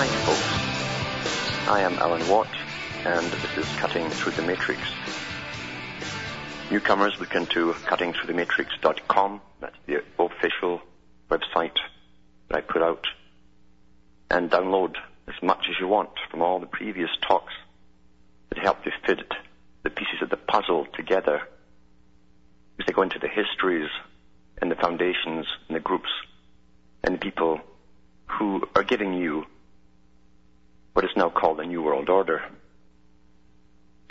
Hi, folks. I am Alan Watt, and this is Cutting Through the Matrix. Newcomers, look into cuttingthroughthematrix.com. That's the official website that I put out. And download as much as you want from all the previous talks that help you fit the pieces of the puzzle together. As they go into the histories and the foundations and the groups and the people who are giving you what is now called the New World Order.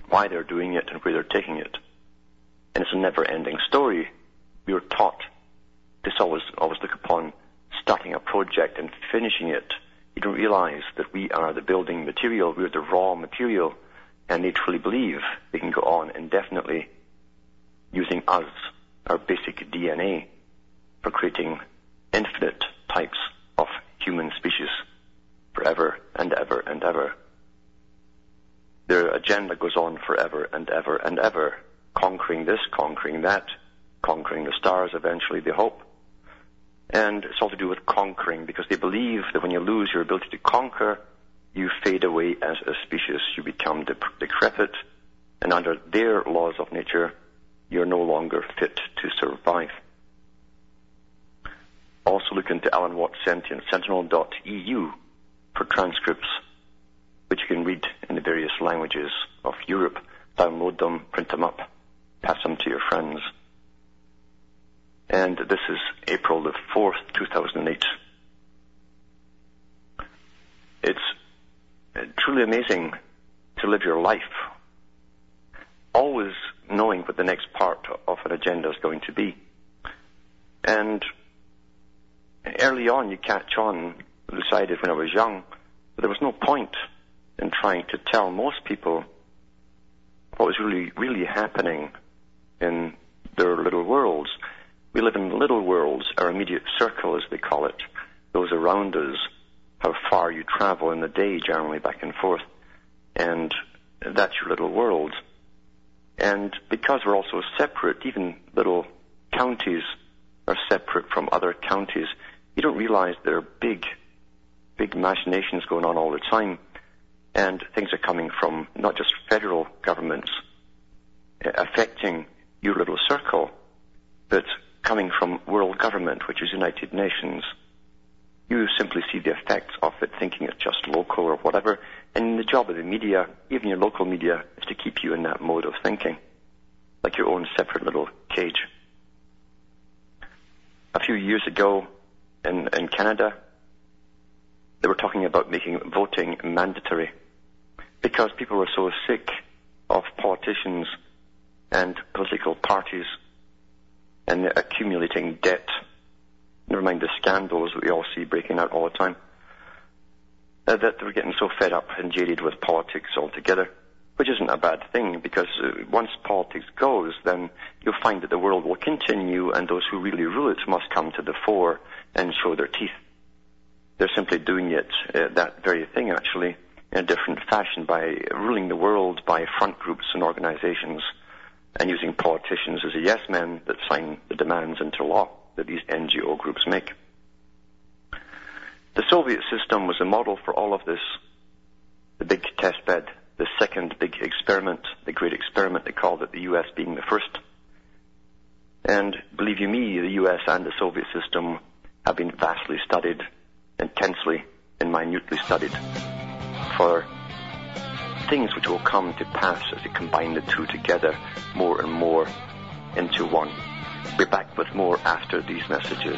Why they're doing it and where they're taking it. And it's a never ending story. We are taught to always, always look upon starting a project and finishing it. You don't realize that we are the building material, we're the raw material, and they truly believe they can go on indefinitely using us, our basic DNA, for creating infinite types of human species forever and ever and ever. Their agenda goes on forever and ever and ever, conquering this, conquering that, conquering the stars eventually, they hope. And it's all to do with conquering because they believe that when you lose your ability to conquer, you fade away as a species. You become decrepit, and under their laws of nature, you're no longer fit to survive. Also look into Alan Watts Sentient, sentinel.eu for transcripts, which you can read in the various languages of Europe. Download them, print them up, pass them to your friends. And this is April the 4th, 2008. It's uh, truly amazing to live your life always knowing what the next part of an agenda is going to be. And early on you catch on decided when I was young that there was no point in trying to tell most people what was really, really happening in their little worlds. We live in little worlds, our immediate circle, as they call it, those around us, how far you travel in the day, generally back and forth, and that's your little world. And because we're also separate, even little counties are separate from other counties, you don't realize there are big big machinations going on all the time, and things are coming from not just federal governments uh, affecting your little circle, but coming from world government, which is United Nations. You simply see the effects of it, thinking it's just local or whatever. And the job of the media, even your local media, is to keep you in that mode of thinking, like your own separate little cage. A few years ago in, in Canada, they were talking about making voting mandatory because people were so sick of politicians and political parties and accumulating debt. Never mind the scandals that we all see breaking out all the time. Uh, that they were getting so fed up and jaded with politics altogether, which isn't a bad thing because uh, once politics goes, then you'll find that the world will continue and those who really rule it must come to the fore and show their teeth. They're simply doing it, uh, that very thing actually, in a different fashion by ruling the world by front groups and organizations and using politicians as a yes men that sign the demands into law that these NGO groups make. The Soviet system was a model for all of this. The big test bed, the second big experiment, the great experiment they called it, the US being the first. And believe you me, the US and the Soviet system have been vastly studied intensely and minutely studied for things which will come to pass as you combine the two together more and more into one. We're back with more after these messages.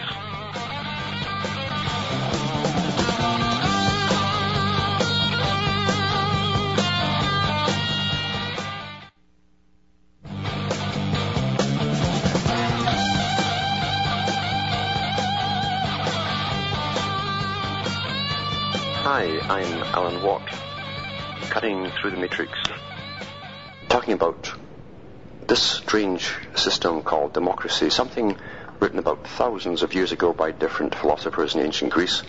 I'm Alan Watt, cutting through the matrix, talking about this strange system called democracy, something written about thousands of years ago by different philosophers in ancient Greece.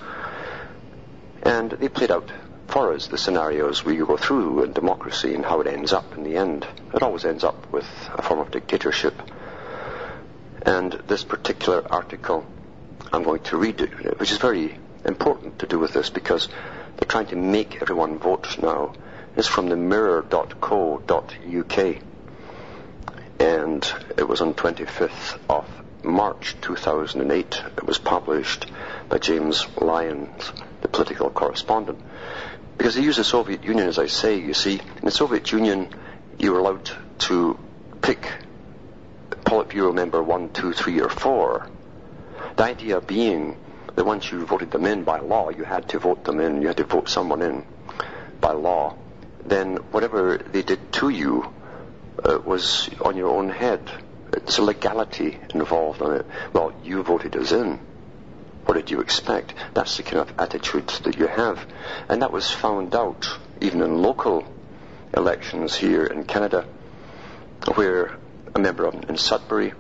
And they played out for us the scenarios we go through in democracy and how it ends up in the end. It always ends up with a form of dictatorship. And this particular article I'm going to read, which is very important to do with this because they're trying to make everyone vote now. It's from the mirror.co.uk. And it was on 25th of March 2008. It was published by James Lyons, the political correspondent. Because they used the Soviet Union, as I say, you see. In the Soviet Union, you were allowed to pick Politburo member one, two, three, or four. The idea being that once you voted them in by law, you had to vote them in, you had to vote someone in by law, then whatever they did to you uh, was on your own head. There's a legality involved on it. Well, you voted us in. What did you expect? That's the kind of attitude that you have. And that was found out even in local elections here in Canada, where a member in Sudbury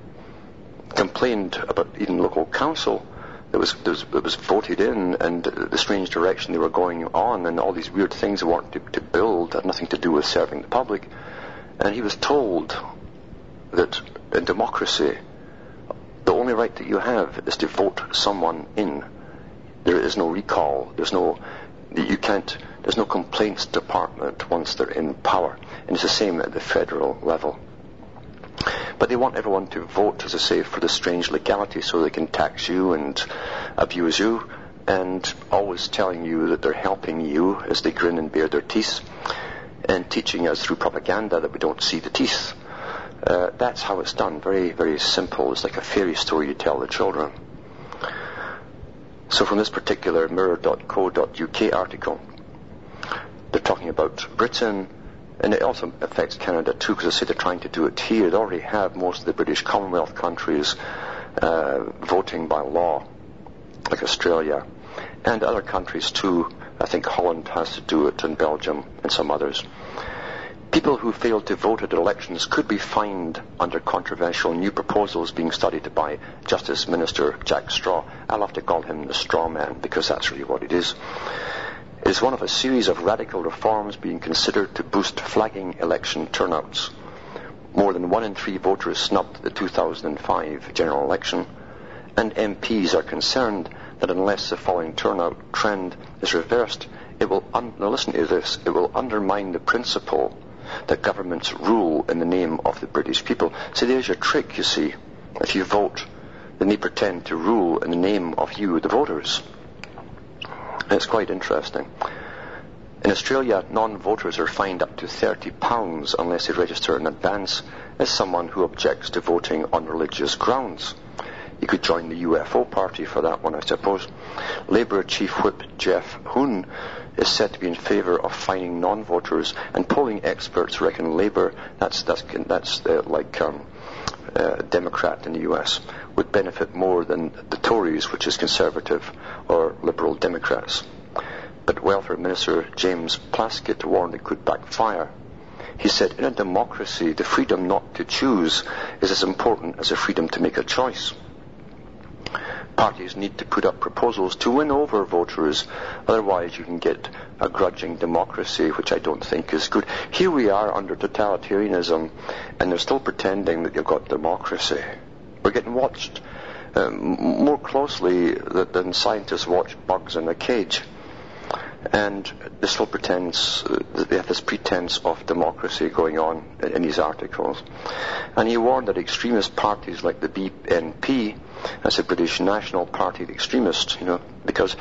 complained about even local council it was, it was, it was voted in, and the strange direction they were going on, and all these weird things they wanted to, to build had nothing to do with serving the public. And he was told that in democracy, the only right that you have is to vote someone in. There is no recall. There's no, you can't, there's no complaints department once they're in power. And it's the same at the federal level. But they want everyone to vote, as I say, for the strange legality so they can tax you and abuse you and always telling you that they're helping you as they grin and bare their teeth and teaching us through propaganda that we don't see the teeth. Uh, that's how it's done. Very, very simple. It's like a fairy story you tell the children. So from this particular mirror.co.uk article, they're talking about Britain and it also affects Canada too, because I say they're trying to do it here. They already have most of the British Commonwealth countries uh, voting by law, like Australia, and other countries too. I think Holland has to do it, and Belgium, and some others. People who fail to vote at elections could be fined under controversial new proposals being studied by Justice Minister Jack Straw. I love to call him the straw man because that's really what it is. It is one of a series of radical reforms being considered to boost flagging election turnouts. More than one in three voters snubbed the 2005 general election, and MPs are concerned that unless the falling turnout trend is reversed, it will, un- listen to this, it will undermine the principle that governments rule in the name of the British people. So there's your trick, you see. If you vote, then they pretend to rule in the name of you, the voters. It's quite interesting. In Australia, non-voters are fined up to £30 unless they register in advance as someone who objects to voting on religious grounds. You could join the UFO party for that one, I suppose. Labour Chief Whip Geoff Hoon is said to be in favour of fining non-voters, and polling experts reckon Labour, that's, that's, that's uh, like um, uh, Democrat in the US, would benefit more than the Tories, which is Conservative or Liberal Democrats. But Welfare Minister James Plaskitt warned it could backfire. He said, in a democracy, the freedom not to choose is as important as the freedom to make a choice. Parties need to put up proposals to win over voters, otherwise you can get a grudging democracy, which I don't think is good. Here we are under totalitarianism, and they're still pretending that you've got democracy. We're getting watched um, more closely than scientists watch bugs in a cage. And they still pretends, uh, they have this pretense of democracy going on in, these articles. And he warned that extremist parties like the BNP, that's the British National Party, the extremist, you know, because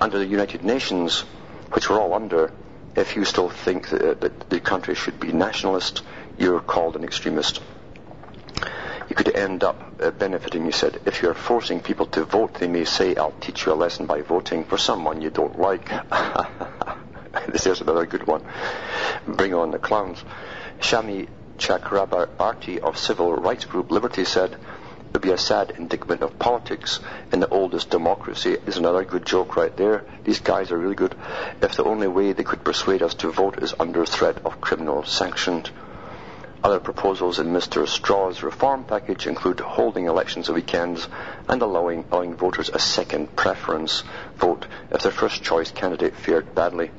under the United Nations, which we're all under, if you still think that, that the country should be nationalist, you're called an extremist you could end up uh, benefiting. You said, if you're forcing people to vote, they may say, I'll teach you a lesson by voting for someone you don't like. this is another good one. Bring on the clowns. Shami Chakrabarti of civil rights group Liberty said, would be a sad indictment of politics in the oldest democracy is another good joke right there. These guys are really good. If the only way they could persuade us to vote is under threat of criminal sanction. Other proposals in Mr. Straw's reform package include holding elections on weekends and allowing, allowing voters a second preference vote if their first choice candidate fared badly.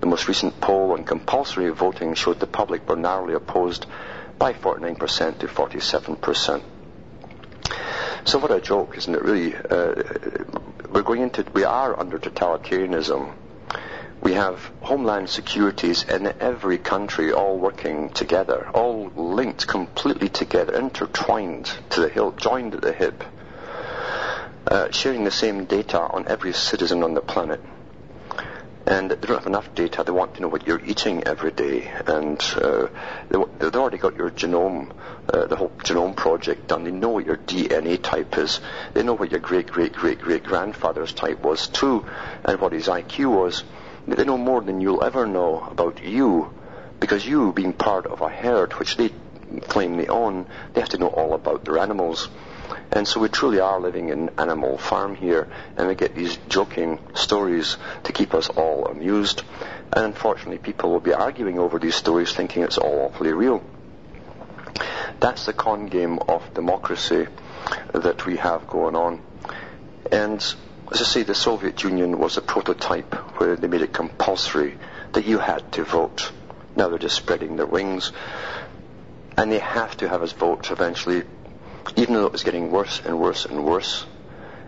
The most recent poll on compulsory voting showed the public were narrowly opposed by 49% to 47%. So what a joke, isn't it? Really, uh, we're going into, we are under totalitarianism. We have homeland securities in every country all working together, all linked completely together, intertwined to the hilt, joined at the hip, uh, sharing the same data on every citizen on the planet and they don't have enough data. They want to know what you're eating every day, and uh, they, have already got your genome, uh, the whole genome project done. They know what your DNA type is. They know what your great great great great grandfather's type was too, and what his IQ was. They know more than you'll ever know about you, because you, being part of a herd which they claim they own, they have to know all about their animals. And so we truly are living in animal farm here, and we get these joking stories to keep us all amused. And unfortunately, people will be arguing over these stories thinking it's all awfully real. That's the con game of democracy that we have going on. And as I say, the Soviet Union was a prototype where they made it compulsory that you had to vote. Now they're just spreading their wings. And they have to have us vote eventually even though it was getting worse and worse and worse,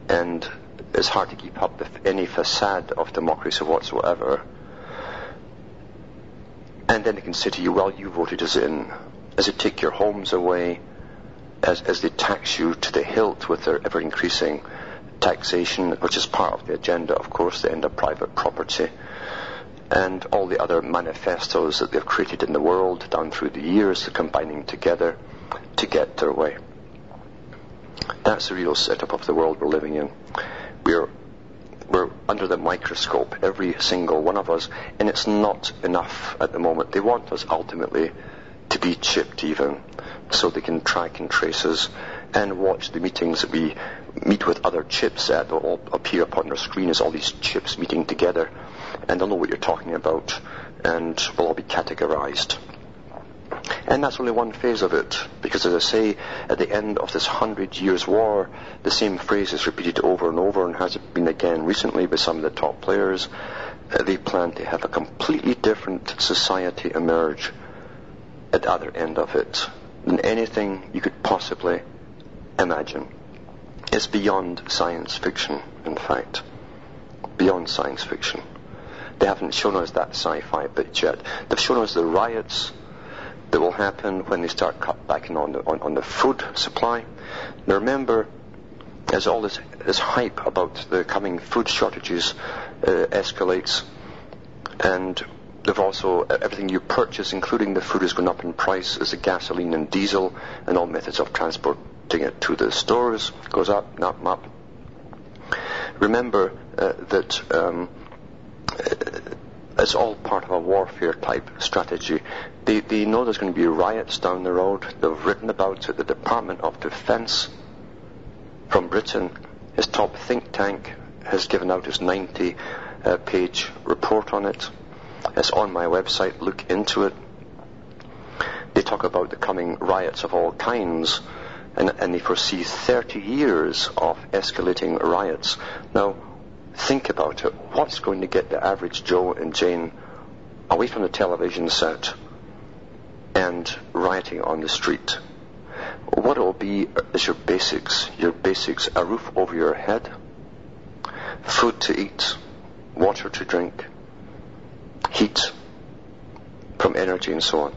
and it's hard to keep up with any facade of democracy whatsoever. And then they can say to you, well, you voted us in, as they take your homes away, as, as they tax you to the hilt with their ever increasing taxation, which is part of the agenda, of course, the end of private property, and all the other manifestos that they've created in the world down through the years, combining together to get their way. That's the real setup of the world we're living in. We're we're under the microscope, every single one of us, and it's not enough at the moment. They want us ultimately to be chipped even, so they can track and trace us and watch the meetings that we meet with other chips that will all appear upon their screen as all these chips meeting together, and they'll know what you're talking about, and we'll all be categorized. And that's only one phase of it, because as I say, at the end of this hundred years war, the same phrase is repeated over and over and has been again recently by some of the top players. Uh, they plan to have a completely different society emerge at the other end of it than anything you could possibly imagine. It's beyond science fiction, in fact. Beyond science fiction. They haven't shown us that sci-fi bit yet. They've shown us the riots, that will happen when they start cut back on the, on, on the food supply. Now remember, as all this, this hype about the coming food shortages uh, escalates, and they've also everything you purchase, including the food, is going up in price as the gasoline and diesel and all methods of transporting it to the stores goes up, up, up. Remember uh, that um, it's all part of a warfare type strategy. They, they know there's going to be riots down the road. They've written about it. The Department of Defense from Britain, his top think tank, has given out his 90 uh, page report on it. It's on my website. Look into it. They talk about the coming riots of all kinds, and, and they foresee 30 years of escalating riots. Now, think about it. What's going to get the average Joe and Jane away from the television set and rioting on the street? What it will be is your basics. Your basics, a roof over your head, food to eat, water to drink, heat from energy and so on.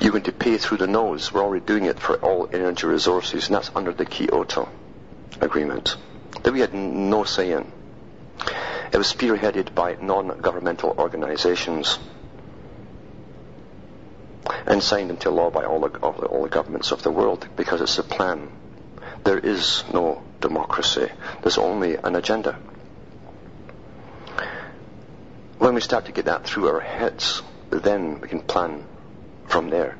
You're going to pay through the nose. We're already doing it for all energy resources, and that's under the Kyoto Agreement that we had no say in. It was spearheaded by non-governmental organizations and signed into law by all the, all the governments of the world because it's a plan. There is no democracy. There's only an agenda. When we start to get that through our heads, then we can plan from there.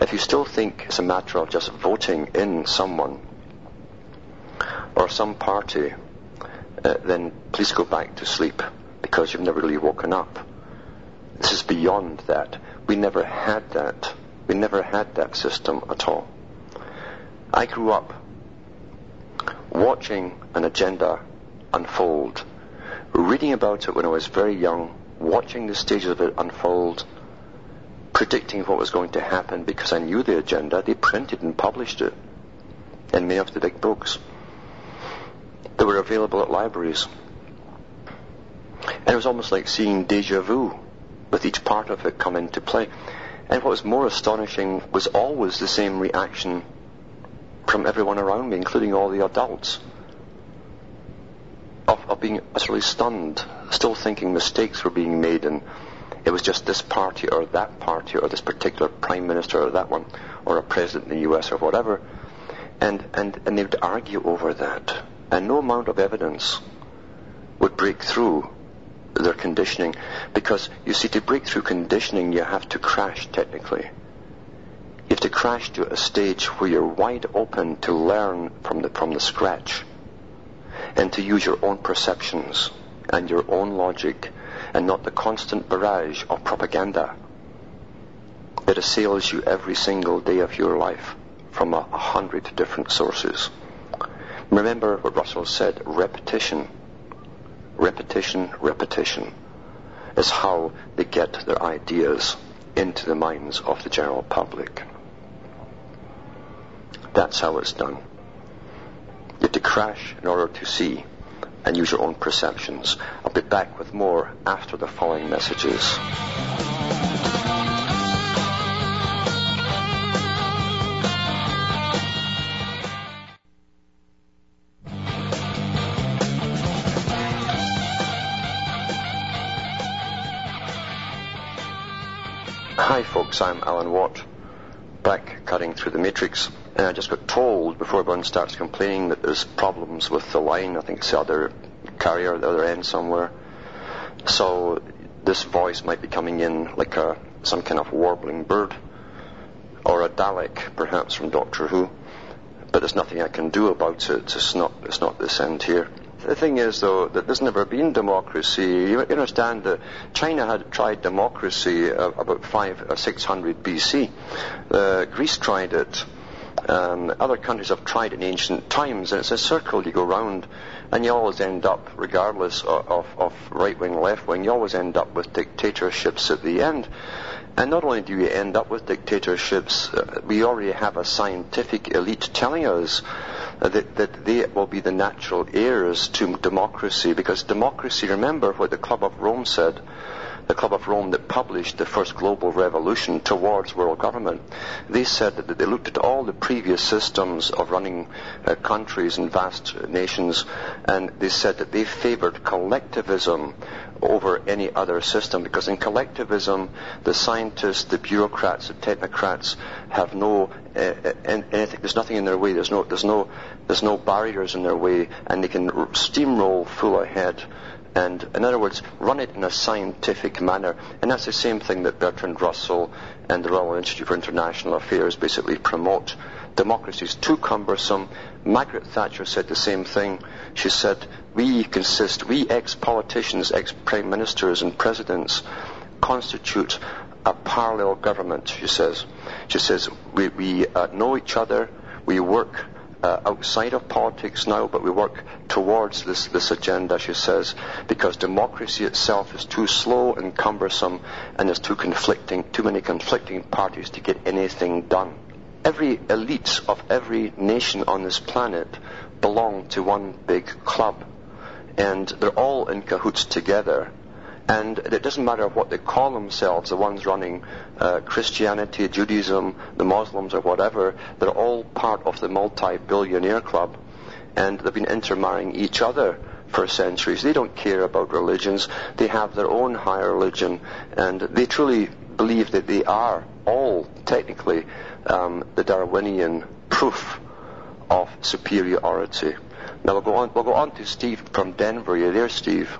If you still think it's a matter of just voting in someone or some party, uh, then please go back to sleep because you've never really woken up. This is beyond that. We never had that. We never had that system at all. I grew up watching an agenda unfold, reading about it when I was very young, watching the stages of it unfold, predicting what was going to happen because I knew the agenda. They printed and published it in many of the big books that were available at libraries. And it was almost like seeing deja vu with each part of it come into play. And what was more astonishing was always the same reaction from everyone around me, including all the adults, of, of being utterly stunned, still thinking mistakes were being made and it was just this party or that party or this particular prime minister or that one or a president in the US or whatever. And, and, and they would argue over that. And no amount of evidence would break through their conditioning. Because, you see, to break through conditioning, you have to crash technically. You have to crash to a stage where you're wide open to learn from the, from the scratch and to use your own perceptions and your own logic and not the constant barrage of propaganda that assails you every single day of your life from a, a hundred different sources. Remember what Russell said, repetition, repetition, repetition is how they get their ideas into the minds of the general public. That's how it's done. You have to crash in order to see and use your own perceptions. I'll be back with more after the following messages. Hi folks, I'm Alan Watt, back cutting through the matrix. And I just got told before everyone starts complaining that there's problems with the line. I think it's the other carrier at the other end somewhere. So this voice might be coming in like a some kind of warbling bird or a Dalek, perhaps from Doctor Who. But there's nothing I can do about it. It's not. It's not this end here. The thing is, though, that there's never been democracy. You understand that China had tried democracy uh, about five or six hundred BC. Uh, Greece tried it. Um, other countries have tried in ancient times, and it's a circle you go round, and you always end up, regardless of, of, of right wing, left wing, you always end up with dictatorships at the end. And not only do we end up with dictatorships, uh, we already have a scientific elite telling us that, that they will be the natural heirs to democracy, because democracy, remember what the Club of Rome said, the Club of Rome that published the first global revolution towards world government, they said that they looked at all the previous systems of running uh, countries and vast nations, and they said that they favored collectivism over any other system because in collectivism the scientists, the bureaucrats, the technocrats have no uh, anything. There's nothing in their way. There's no there's no there's no barriers in their way, and they can steamroll full ahead and, in other words, run it in a scientific manner. And that's the same thing that Bertrand Russell and the Royal Institute for International Affairs basically promote. Democracy is too cumbersome. Margaret Thatcher said the same thing. She said, we consist, we ex-politicians, ex-prime ministers and presidents constitute a parallel government, she says. She says, we, we uh, know each other, we work uh, outside of politics now, but we work towards this, this agenda, she says, because democracy itself is too slow and cumbersome and there's too conflicting, too many conflicting parties to get anything done. Every elite of every nation on this planet belong to one big club. And they're all in cahoots together and it doesn't matter what they call themselves, the ones running uh, Christianity, Judaism, the Muslims, or whatever, they're all part of the multi-billionaire club. And they've been intermarrying each other for centuries. They don't care about religions. They have their own higher religion. And they truly believe that they are all, technically, um, the Darwinian proof of superiority. Now we'll go on. We'll go on to Steve from Denver. Are You there, Steve?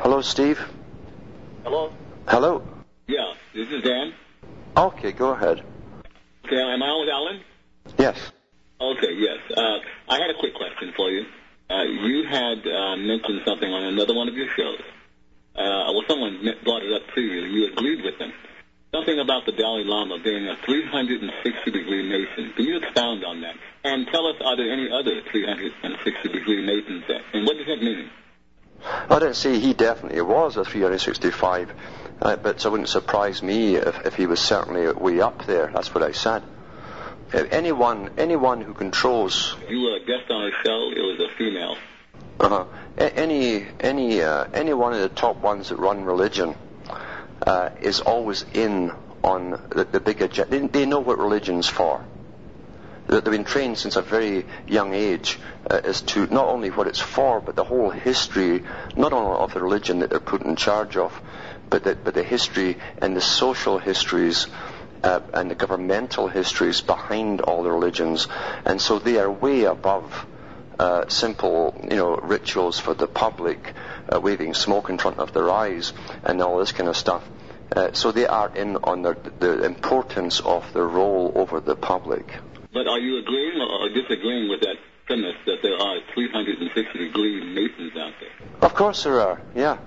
Hello, Steve. Hello? Hello. Yeah, this is Dan. Okay, go ahead. Okay, am I on with Alan? Yes. Okay, yes. Uh, I had a quick question for you. Uh, you had uh, mentioned something on another one of your shows. Uh, well, someone brought it up to you. You agreed with them. Something about the Dalai Lama being a 360-degree Mason. Can you expound on that? And tell us, are there any other 360-degree Masons? That, and what does that mean? I don't say he definitely was a 365, uh, but it wouldn't surprise me if, if he was certainly way up there. That's what I said. Uh, anyone, anyone who controls. You were a guest on a show. It was a female. Uh-huh. A- any, any, uh, any one of the top ones that run religion uh, is always in on the, the big agenda. They, they know what religion's for. They've been trained since a very young age uh, as to not only what it's for, but the whole history, not only of the religion that they're put in charge of, but the, but the history and the social histories uh, and the governmental histories behind all the religions. And so they are way above uh, simple, you know, rituals for the public, uh, waving smoke in front of their eyes and all this kind of stuff. Uh, so they are in on the importance of their role over the public. But are you agreeing or disagreeing with that premise that there are 360 degree Masons out there? Of course there are, yeah.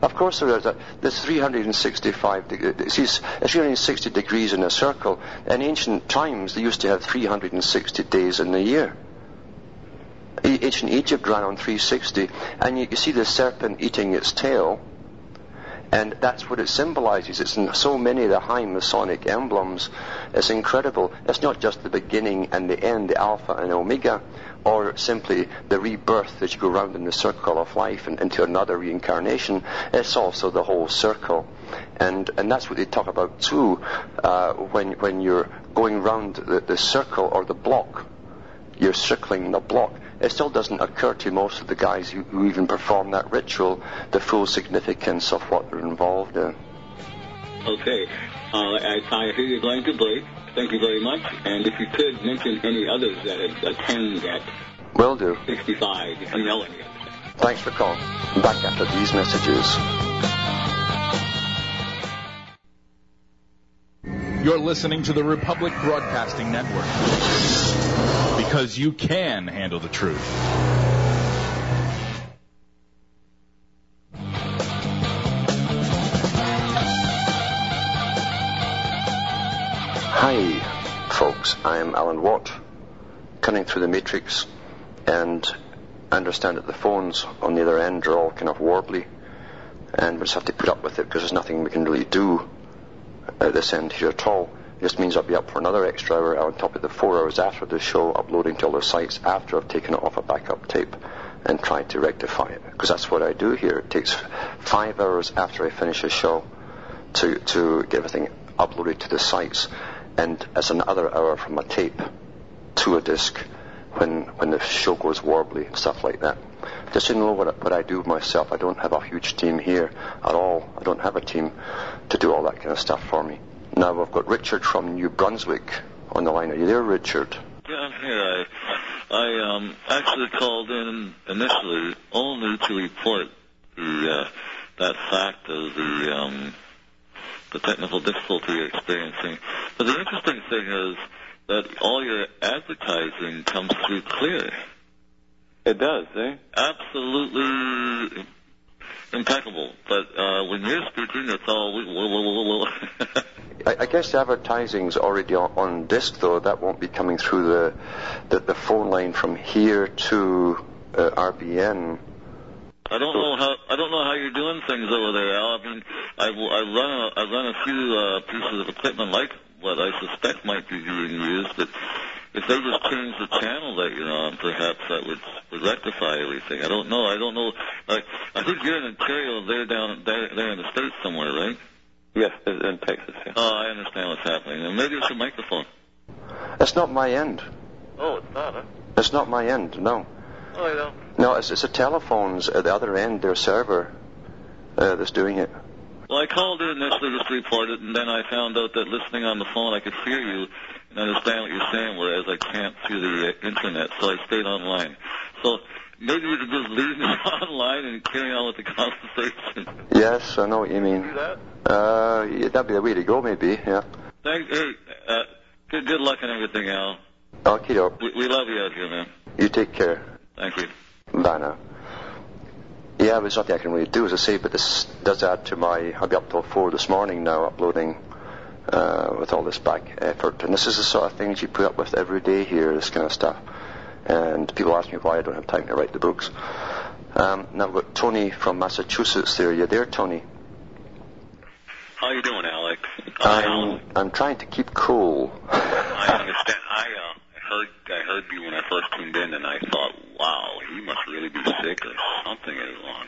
Of course there is. There's 365 degrees. See, 360 degrees in a circle. In ancient times, they used to have 360 days in the year. Ancient Egypt ran on 360, and you, you see the serpent eating its tail, and that's what it symbolizes. It's in so many of the high Masonic emblems. It's incredible. It's not just the beginning and the end, the Alpha and Omega, or simply the rebirth as you go round in the circle of life and into another reincarnation. It's also the whole circle. And, and that's what they talk about too uh, when, when you're going round the, the circle or the block. You're circling the block it still doesn't occur to most of the guys who, who even perform that ritual the full significance of what they're involved in. Okay. Uh, I, I hear you're going to break. Thank you very much. And if you could mention any others that have attended that. Will do. 65, if you know any. Thanks for calling. Back after these messages. You're listening to the Republic Broadcasting Network because you can handle the truth. Hi, folks. I'm Alan Watt, cutting through the matrix, and I understand that the phones on the other end are all kind of warbly, and we just have to put up with it because there's nothing we can really do at this end here at all. It just means I'll be up for another extra hour on top of the four hours after the show, uploading to other sites after I've taken it off a backup tape and tried to rectify it. Because that's what I do here. It takes five hours after I finish a show to, to get everything uploaded to the sites, and as another hour from a tape to a disc when when the show goes warbly and stuff like that. Just so you know what, what I do myself, I don't have a huge team here at all. I don't have a team to do all that kind of stuff for me. Now we've got Richard from New Brunswick on the line. Are you there, Richard? Yeah, I'm here. I, I um, actually called in initially only to report the uh, that fact of the um, the technical difficulty you're experiencing. But the interesting thing is that all your advertising comes through clear. It does, eh? Absolutely impeccable. But uh, when you're speaking, it's all. I, I guess advertising's already on, on disc, though. That won't be coming through the the, the phone line from here to uh, RBN. I don't know how I don't know how you're doing things over there, Al. I mean, I, I run a, I run a few uh, pieces of equipment like what I suspect might be being used, but if they just change the channel that you're on, perhaps that would, would rectify everything. I don't know. I don't know. Like, I think you're in Ontario. They're down there, there in the states somewhere, right? Yes, in Texas. Yeah. Oh, I understand what's happening. And maybe it's your microphone. It's not my end. Oh, it's not, huh? It's not my end. No. Oh, I know. No, it's, it's the telephones at the other end, their server, uh, that's doing it. Well, I called in initially just to report it, and then I found out that listening on the phone, I could hear you and understand what you're saying, whereas I can't through the uh, internet, so I stayed online. So maybe we could just leave me online and carry on with the conversation. Yes, I know what you mean. Do that? Uh, yeah, that'd be the way to go, maybe. Yeah. Thank, hey, uh, Good, good luck and everything, Al. Okay. We, we love you out here, man. You take care. Thank you. Bye now. Yeah, there's nothing I can really do, as I say, but this does add to my. I'll be up till four this morning now, uploading uh, with all this back effort. And this is the sort of things you put up with every day here, this kind of stuff. And people ask me why I don't have time to write the books. Um, now we've got Tony from Massachusetts there. You there, Tony? How you doing, Alex? I'm, I'm trying to keep cool. I understand. I uh, heard I heard you when I first tuned in, and I thought, wow, he must really be sick or something is wrong.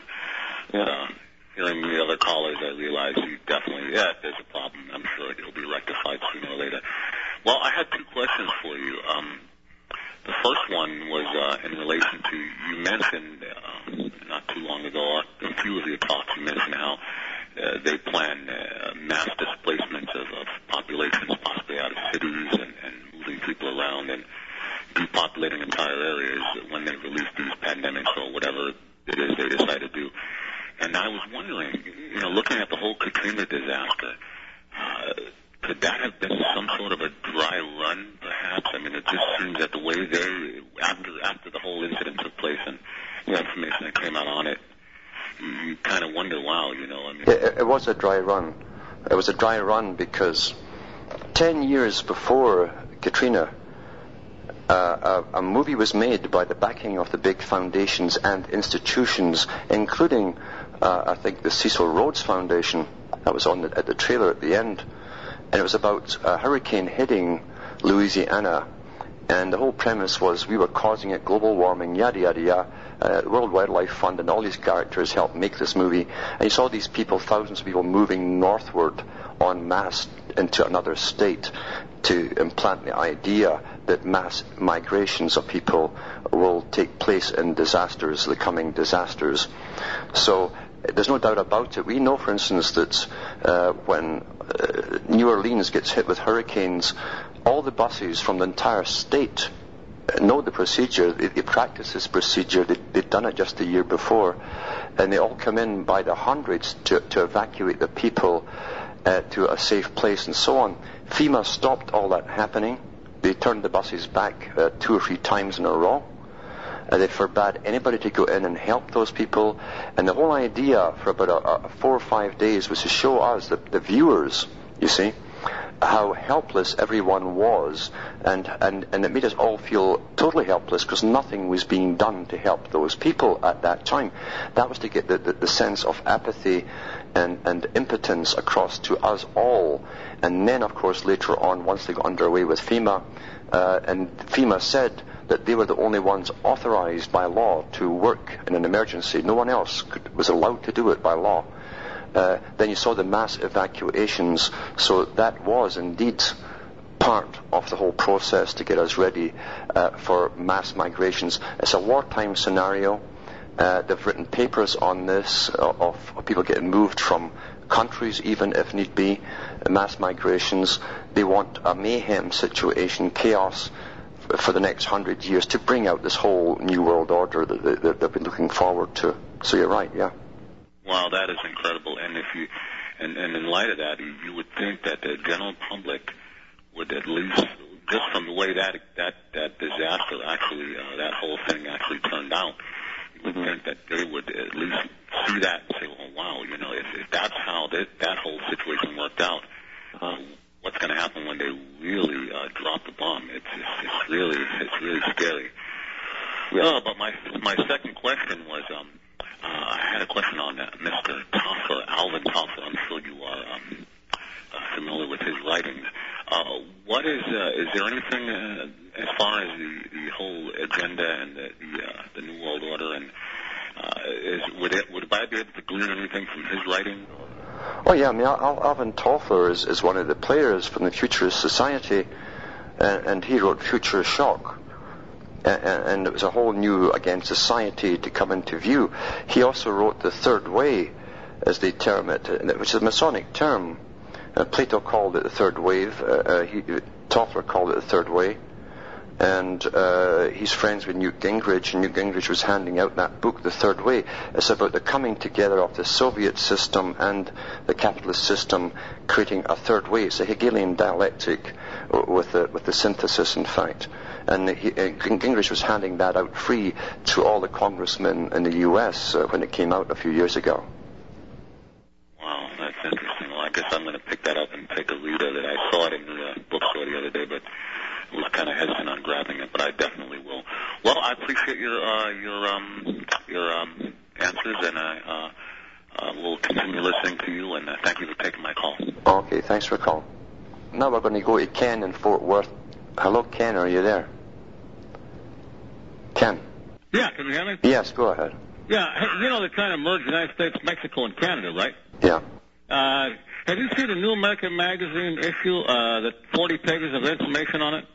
Yeah. Uh, hearing the other callers, I realized you definitely, yeah, there's a problem. I'm sure it'll be rectified sooner or later. Well, I had two questions for you. Um, the first one was uh, in relation to you mentioned uh, not too long ago, in a few of your talks, you mentioned how uh, they plan uh, mass displacements of, of populations, possibly out of cities, and, and people around and depopulating entire areas when they release these pandemics or whatever it is they decide to do. And I was wondering, you know, looking at the whole Katrina disaster, uh, could that have been some sort of a dry run, perhaps? I mean, it just seems that the way they, after after the whole incident took place and the information that came out on it, you, kind of wonder, wow, you know, I mean, It, it was a dry run. It was a dry run because 10 years before Katrina, uh, a, a movie was made by the backing of the big foundations and institutions, including, uh, I think, the Cecil Rhodes Foundation. That was on the, at the trailer at the end. And it was about a hurricane hitting Louisiana. And the whole premise was we were causing it, global warming, yada, yada, yada. Uh, World Wildlife Fund and all these characters helped make this movie. And you saw these people, thousands of people, moving northward en masse into another state to implant the idea that mass migrations of people will take place in disasters, the coming disasters. So there's no doubt about it. We know, for instance, that uh, when uh, New Orleans gets hit with hurricanes, all the buses from the entire state know the procedure. They, they practice this procedure. They, they've done it just a year before, and they all come in by the hundreds to, to evacuate the people uh, to a safe place and so on. FEMA stopped all that happening. They turned the buses back uh, two or three times in a row. Uh, they forbade anybody to go in and help those people. And the whole idea for about a, a four or five days was to show us, the, the viewers, you see, how helpless everyone was, and, and, and it made us all feel totally helpless because nothing was being done to help those people at that time. That was to get the, the, the sense of apathy and, and impotence across to us all. And then, of course, later on, once they got underway with FEMA, uh, and FEMA said that they were the only ones authorized by law to work in an emergency. No one else could, was allowed to do it by law. Uh, then you saw the mass evacuations. So that was indeed part of the whole process to get us ready uh, for mass migrations. It's a wartime scenario. Uh, they've written papers on this uh, of, of people getting moved from countries, even if need be, mass migrations. They want a mayhem situation, chaos for the next hundred years to bring out this whole new world order that, that, that they've been looking forward to. So you're right, yeah. Wow, that is incredible. And if you, and, and in light of that, you, would think that the general public would at least, just from the way that that that disaster actually, uh, that whole thing actually turned out, you would think that they would at least see that and say, "Oh, wow, you know, if, if that's how that that whole situation worked out, uh, what's going to happen when they really uh, drop the bomb? It's, it's it's really it's really scary." Uh, but my my second question was, um, I had a question on uh, Mr. Toffler, Alvin Toffler. I'm sure you are um, uh, familiar with his writings. Uh, what is uh, is there anything uh, as far as the, the whole agenda and the the, uh, New World Order and uh, would I be able to glean anything from his writing? Oh yeah, I mean, Al- Alvin Toffler is, one of the players from the Futurist Society, and he wrote Future Shock. And, it was a whole new, again, society to come into view. He also wrote The Third Way, as they term it, which is a Masonic term. Uh, Plato called it the Third Wave. Uh, uh, Toffler called it the Third Way. and uh, he's friends with Newt Gingrich, and Newt Gingrich was handing out that book, The Third Way. It's about the coming together of the Soviet system and the capitalist system, creating a third way. It's a Hegelian dialectic with the, with the synthesis, in fact. And he, uh, Gingrich was handing that out free to all the congressmen in the U.S. Uh, when it came out a few years ago. Wow, that's interesting. Well, I guess I'm going to pick that up and take a read of it. I saw it in the uh, bookstore the other day, but was kind of hesitant on grabbing it, but I definitely will. Well, I appreciate your uh, your um, your um, answers, and I uh, uh, will continue listening to you. And uh, thank you for taking my call. Okay, thanks for calling. Now we're going to go to Ken in Fort Worth. Hello, Ken. Are you there? Ken. Yeah, can you hear me? Yes, go ahead. Yeah, hey, you know they're trying to merge the United States, Mexico, and Canada, right? Yeah. Uh, have you seen the New American Magazine issue, uh, the 40 pages of information on it?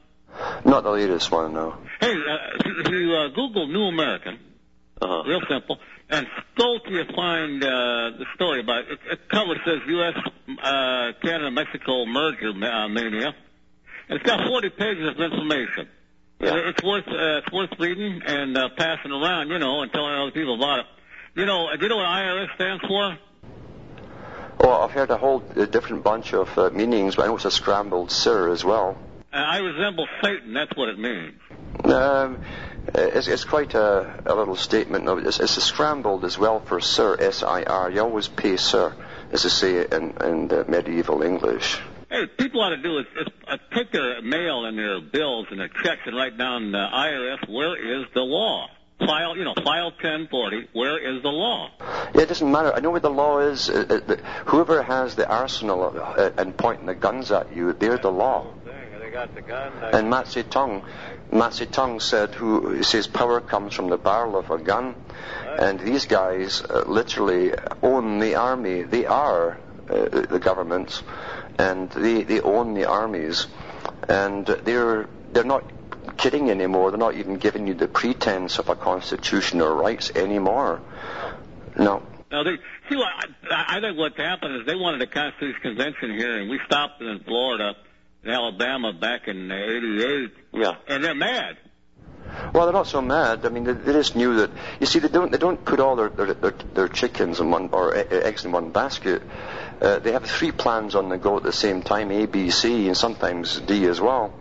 Not the latest one, no. Hey, uh, if you uh, Google New American, Uh-huh. real simple, and scroll till you find uh, the story about it. It covers says U.S. Uh, Canada Mexico merger uh, mania. It's got 40 pages of information. Yeah. It's worth uh, it's worth reading and uh, passing around, you know, and telling other people about it. You know, do you know what IRS stands for? Well, I've heard a whole uh, different bunch of uh, meanings, but I know it's a scrambled sir as well. Uh, I resemble Satan. That's what it means. Um, it's, it's quite a, a little statement. It's, it's a scrambled as well for sir, S-I-R. You always pay sir, as they say in, in the medieval English. Hey, people ought to do is, is uh, take their mail and their bills and their checks and write down uh, IRS. Where is the law? File, you know, file 1040. Where is the law? Yeah, it doesn't matter. I know what the law is. Uh, uh, whoever has the arsenal uh, and pointing the guns at you, they're the law. And Mao Zedong, Mao Zedong said, "Who says power comes from the barrel of a gun," and these guys uh, literally own the army. They are uh, the government, and they they own the armies, and they're they're not kidding anymore. They're not even giving you the pretense of a constitution or rights anymore. No. Now, they, see, what I, I think what's happened is they wanted a Constitution Convention here, and we stopped it in Florida, in Alabama, back in '88, Yeah. and they're mad. Well, they're not so mad. I mean, they, they just knew that. You see, they don't they don't put all their their, their, their chickens in one or eggs in one basket. Uh, they have three plans on the go at the same time: A, B, C, and sometimes D as well.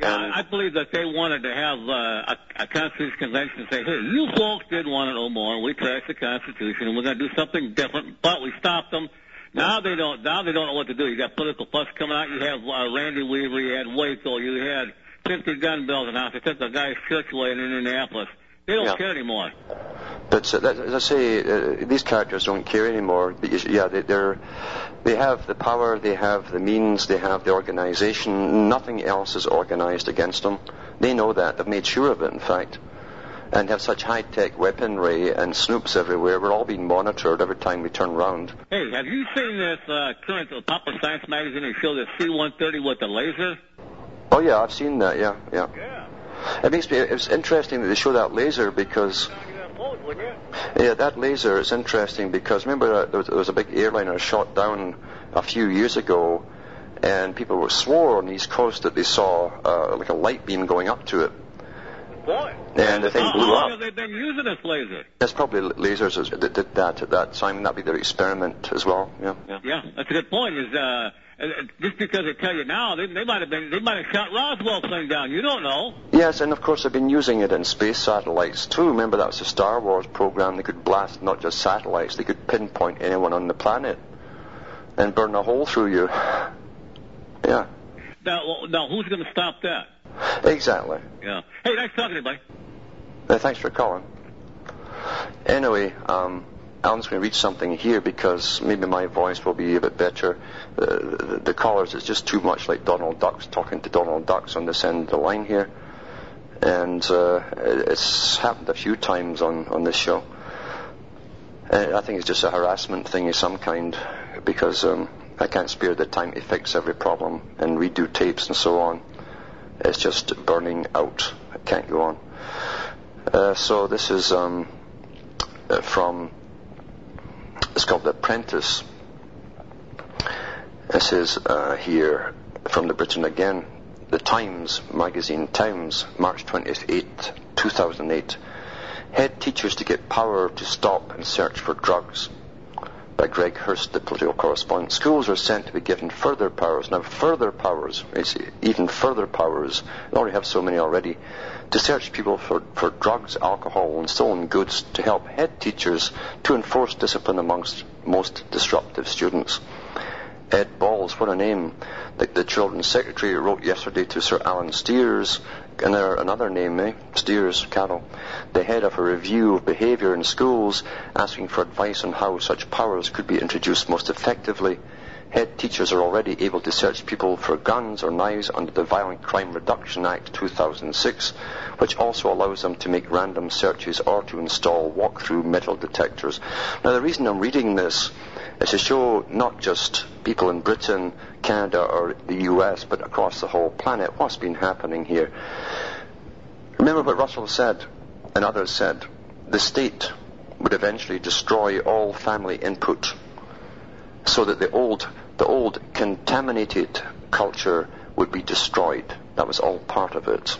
Yeah, I believe that they wanted to have uh, a, a Constitution Convention and say, hey, you folks didn't want it no more. We trashed the Constitution, and we're going to do something different. But we stopped them. Now they don't. Now they don't know what to do. You got political fuss coming out. You have uh, Randy Weaver. You had Waco. You had 50 gun bills announced. They took the guy's away in Indianapolis. They don't Yeah. care anymore. But uh, that, as I say, uh, these characters don't care anymore. Yeah, they, they're they have the power, they have the means, they have the organisation. Nothing else is organised against them. They know that. They've made sure of it, in fact. And have such high-tech weaponry and snoops everywhere. We're all being monitored every time we turn round. Hey, have you seen this uh, current Popular Science magazine? They show the C-130 with the laser. Oh yeah, I've seen that. Yeah, yeah. It makes me. It's interesting that they show that laser because. Yeah, that laser is interesting because remember uh, there, was, there was a big airliner shot down a few years ago, and people were swore on the East Coast that they saw uh, like a light beam going up to it, Boy. and the thing How blew long up. have they been using this laser? There's probably lasers as- that did that at that time. That'd be their experiment as well. Yeah. yeah. Yeah, that's a good point. Is uh, just because they tell you now, they, they might have been, they might have shot Roswell thing down. You don't know. Yes, and of course they've been using it in space satellites too. Remember that was the Star Wars program. They could blast not just satellites; they could pinpoint anyone on the planet and burn a hole through you. Yeah, Now, now who's going to stop that? exactly. Yeah. Hey, nice talking to you, buddy. Uh, thanks for calling. Anyway, um, Alan's going to read something here because maybe my voice will be a bit better. Uh, the, the callers, it's just too much like Donald Ducks talking to Donald Ducks on this end of the line here. And uh, it's happened a few times on, on this show. Uh, I think it's just a harassment thing of some kind because um, I can't spare the time to fix every problem and redo tapes and so on. It's just burning out. I can't go on. Uh, so this is um, uh, from, it's called The Apprentice. This is uh, here from the Britain again. the Times magazine, Times, March 28, 2008. Head teachers to get power to stop and search for drugs. By Greg Hurst, the political correspondent. Schools are sent to be given further powers. Now, further powers, even further powers, they already have so many already, to search people for, for drugs, alcohol, and stolen goods to help head teachers to enforce discipline amongst most disruptive students. Ed Balls, what a name. The, the Children's Secretary wrote yesterday to Sir Alan Steers, and there another name, eh? Steers, Carroll, the head of a review of behaviour in schools, asking for advice on how such powers could be introduced most effectively. Head teachers are already able to search people for guns or knives under the Violent Crime Reduction Act 2006, which also allows them to make random searches or to install walk-through metal detectors. Now, the reason I'm reading this is to show not just people in Britain, Canada, or the US, but across the whole planet what's been happening here. Remember what Russell said and others said. The state would eventually destroy all family input so that the old, the old contaminated culture would be destroyed. That was all part of it.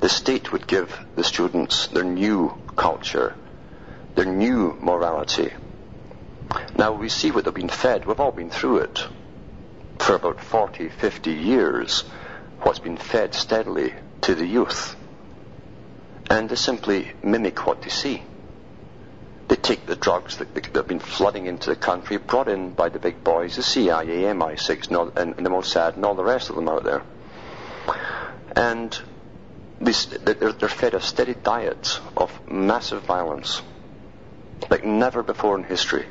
The state would give the students their new culture, their new morality. Now we see what they've been fed. We've all been through it for about 40, 50 years. What's been fed steadily to the youth. And they simply mimic what they see. They take the drugs that, that have been flooding into the country, brought in by the big boys, the CIA, MI6, and, all, and, and the Mossad, and all the rest of them out there. And this, they're, they're fed a steady diet of massive violence, like never before in history.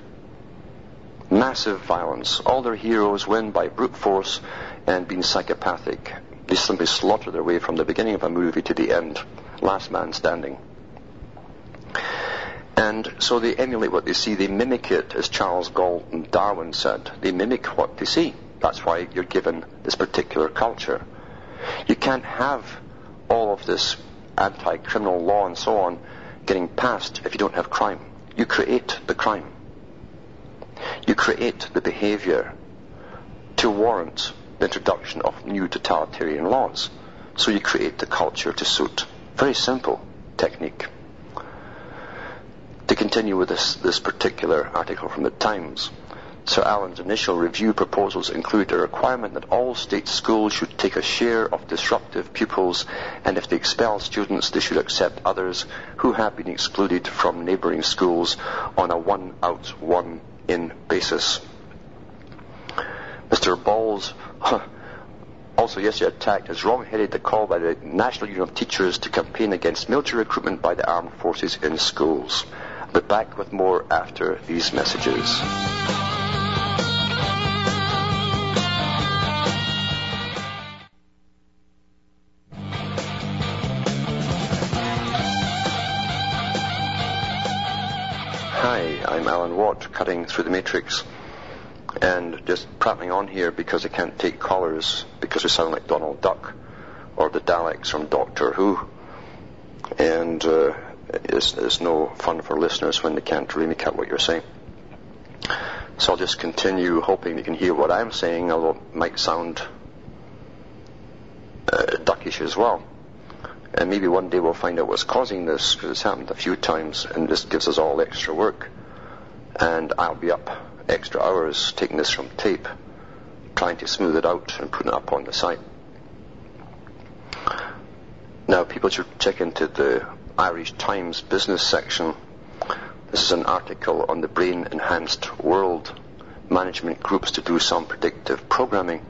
Massive violence. All their heroes win by brute force and being psychopathic. They simply slaughter their way from the beginning of a movie to the end. Last man standing. And so they emulate what they see, they mimic it, as Charles Galton Darwin said. They mimic what they see. That's why you're given this particular culture. You can't have all of this anti criminal law and so on getting passed if you don't have crime. You create the crime. You create the behavior to warrant the introduction of new totalitarian laws. So you create the culture to suit. Very simple technique. To continue with this, this particular article from the Times, Sir Alan's initial review proposals include a requirement that all state schools should take a share of disruptive pupils, and if they expel students, they should accept others who have been excluded from neighbouring schools on a one out, one in basis. Mr. Balls also yesterday attacked as wrong-headed the call by the National Union of Teachers to campaign against military recruitment by the armed forces in schools. But back with more after these messages. Cutting through the matrix. And just prattling on here because I can't take callers because we sound like Donald Duck or the Daleks from Doctor Who. And uh, it's, it's no fun for listeners when they can't really make out what you're saying. So I'll just continue hoping they can hear what I'm saying, although it might sound uh, duckish as well. And maybe one day we'll find out what's causing this, because it's happened a few times, and this gives us all extra work. And I'll be up extra hours taking this from tape, trying to smooth it out and putting it up on the site. Now, people should check into the Irish Times business section. This is an article on the brain enhanced world management groups to do some predictive programming.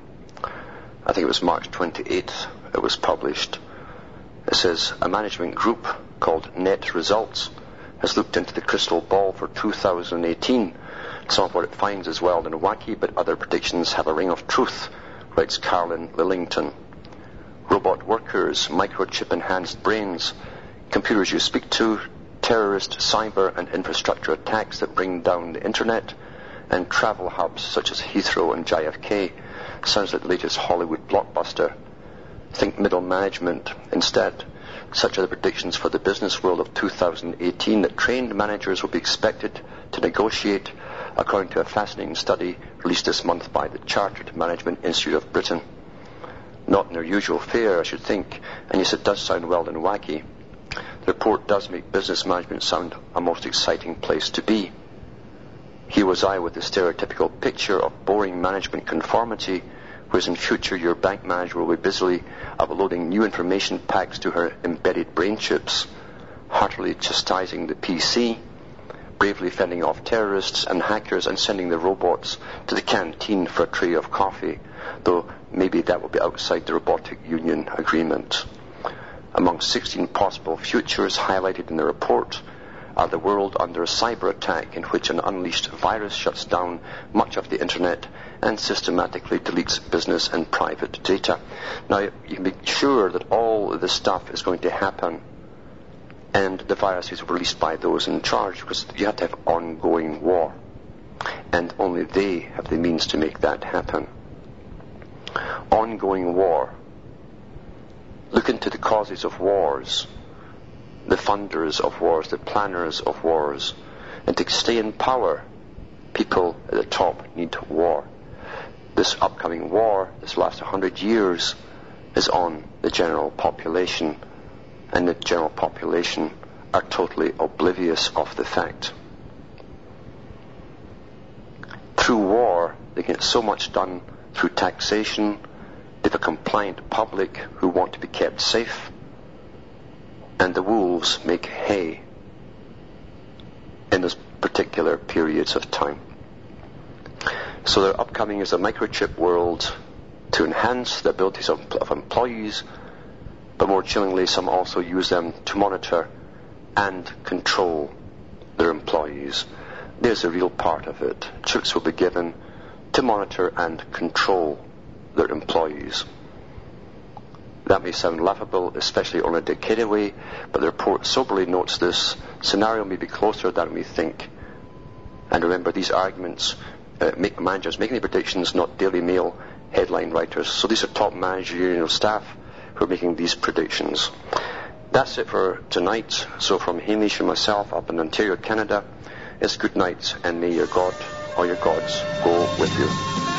I think it was March 28th it was published. It says a management group called Net Results has looked into the crystal ball for 2018. Some of what it finds is well and wacky, but other predictions have a ring of truth, writes Karlin Lillington. Robot workers, microchip enhanced brains, computers you speak to, terrorist, cyber, and infrastructure attacks that bring down the internet, and travel hubs such as Heathrow and JFK. Sounds like the latest Hollywood blockbuster. Think middle management instead. Such are the predictions for the business world of 2018 that trained managers will be expected to negotiate according to a fascinating study released this month by the Chartered Management Institute of Britain. Not in their usual fare, I should think, and yes, it does sound wild and wacky. The report does make business management sound a most exciting place to be. Here was I with the stereotypical picture of boring management conformity, whereas in future your bank manager will be busily uploading new information packs to her embedded brain chips, heartily chastising the PC, bravely fending off terrorists and hackers and sending the robots to the canteen for a tray of coffee, though maybe that will be outside the robotic union agreement. Among 16 possible futures highlighted in the report are the world under a cyber attack in which an unleashed virus shuts down much of the internet and systematically deletes business and private data. Now, you can be sure that all this stuff is going to happen and the virus is released by those in charge because you have to have ongoing war. And only they have the means to make that happen. Ongoing war Look into the causes of wars, the funders of wars, the planners of wars. And to stay in power, people at the top need war. This upcoming war, this last 100 years, is on the general population, and the general population are totally oblivious of the fact. Through war, they get so much done through taxation, they have a compliant public who want to be kept safe, and the wolves make hay in those particular periods of time. So their upcoming is a microchip world to enhance the abilities of, of employees, but more chillingly, some also use them to monitor and control their employees. There's a real part of it. Chips will be given to monitor and control their employees. That may sound laughable, especially on a decade away, but the report soberly notes this scenario may be closer than we think. And remember, these arguments uh, make managers making the predictions, not Daily Mail headline writers. So these are top managerial staff who are making these predictions. That's it for tonight. So from Hamish and myself up in Ontario, Canada, it's good night, and may your God or your gods go with you.